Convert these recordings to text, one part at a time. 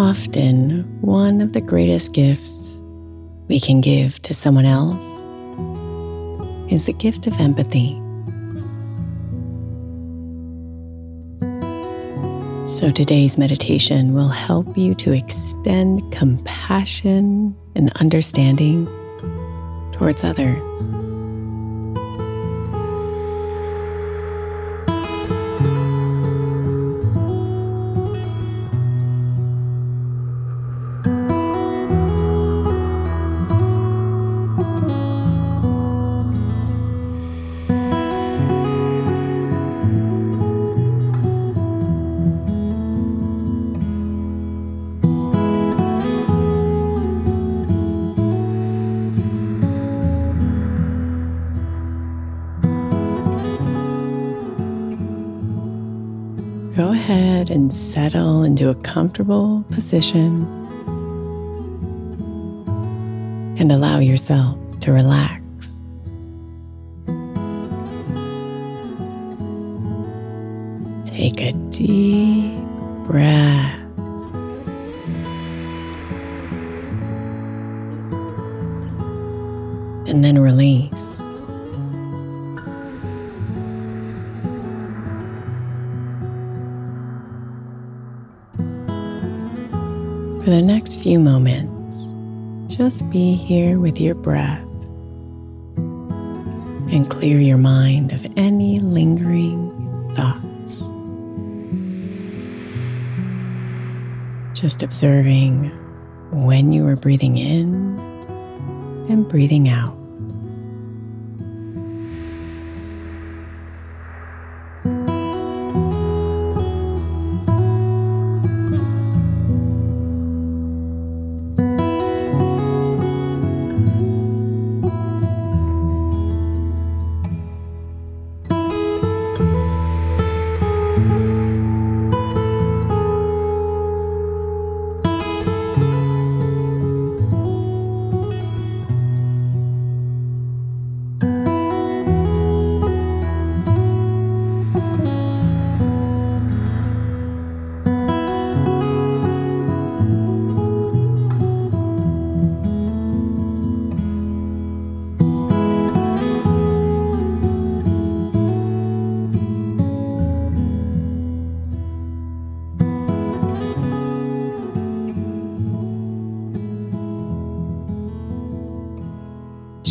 Often, one of the greatest gifts we can give to someone else is the gift of empathy. So, today's meditation will help you to extend compassion and understanding towards others. Go ahead and settle into a comfortable position and allow yourself to relax. Take a deep breath. And then release. For the next few moments, just be here with your breath and clear your mind of any lingering thoughts. Just observing when you are breathing in and breathing out.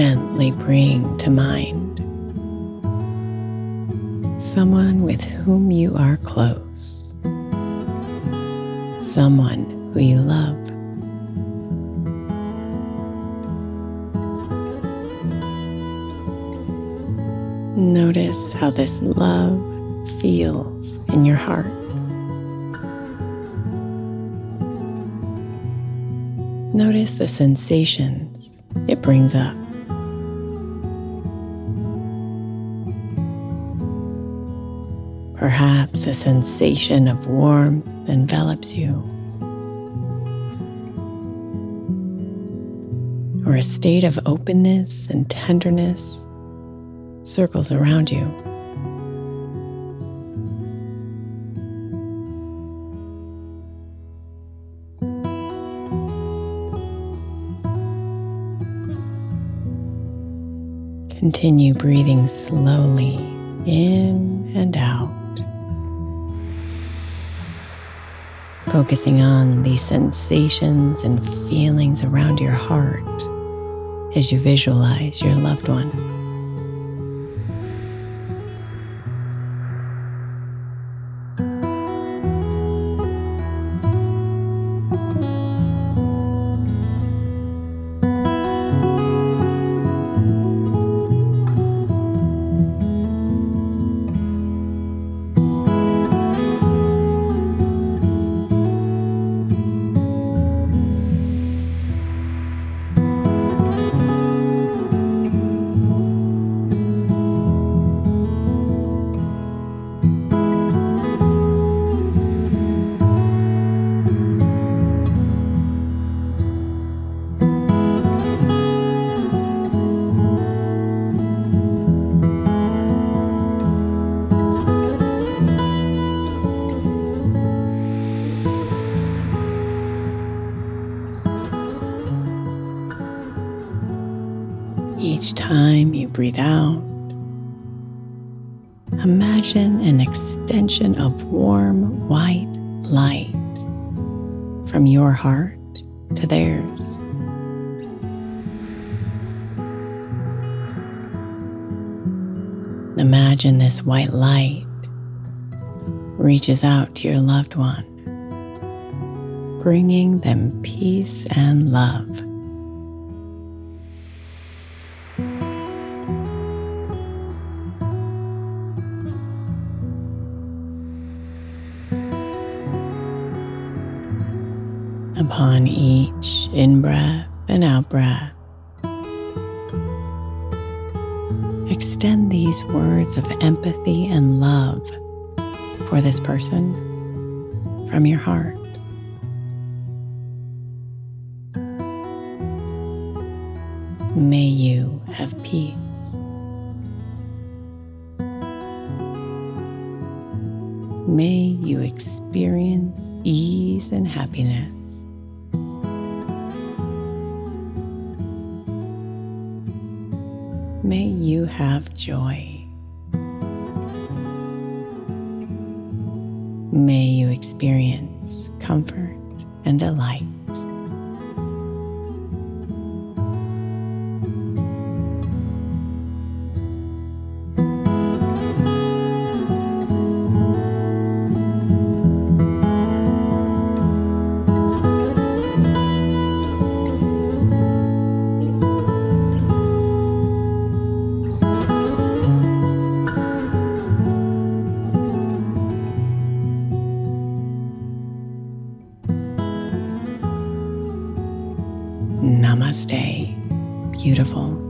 Gently bring to mind someone with whom you are close, someone who you love. Notice how this love feels in your heart. Notice the sensations it brings up. Perhaps a sensation of warmth envelops you, or a state of openness and tenderness circles around you. Continue breathing slowly in and out. Focusing on the sensations and feelings around your heart as you visualize your loved one. Time you breathe out, imagine an extension of warm white light from your heart to theirs. Imagine this white light reaches out to your loved one, bringing them peace and love. Upon each in breath and out breath. Extend these words of empathy and love for this person from your heart. May you have peace. May you experience ease and happiness. May you have joy. May you experience comfort and delight. Namaste, beautiful.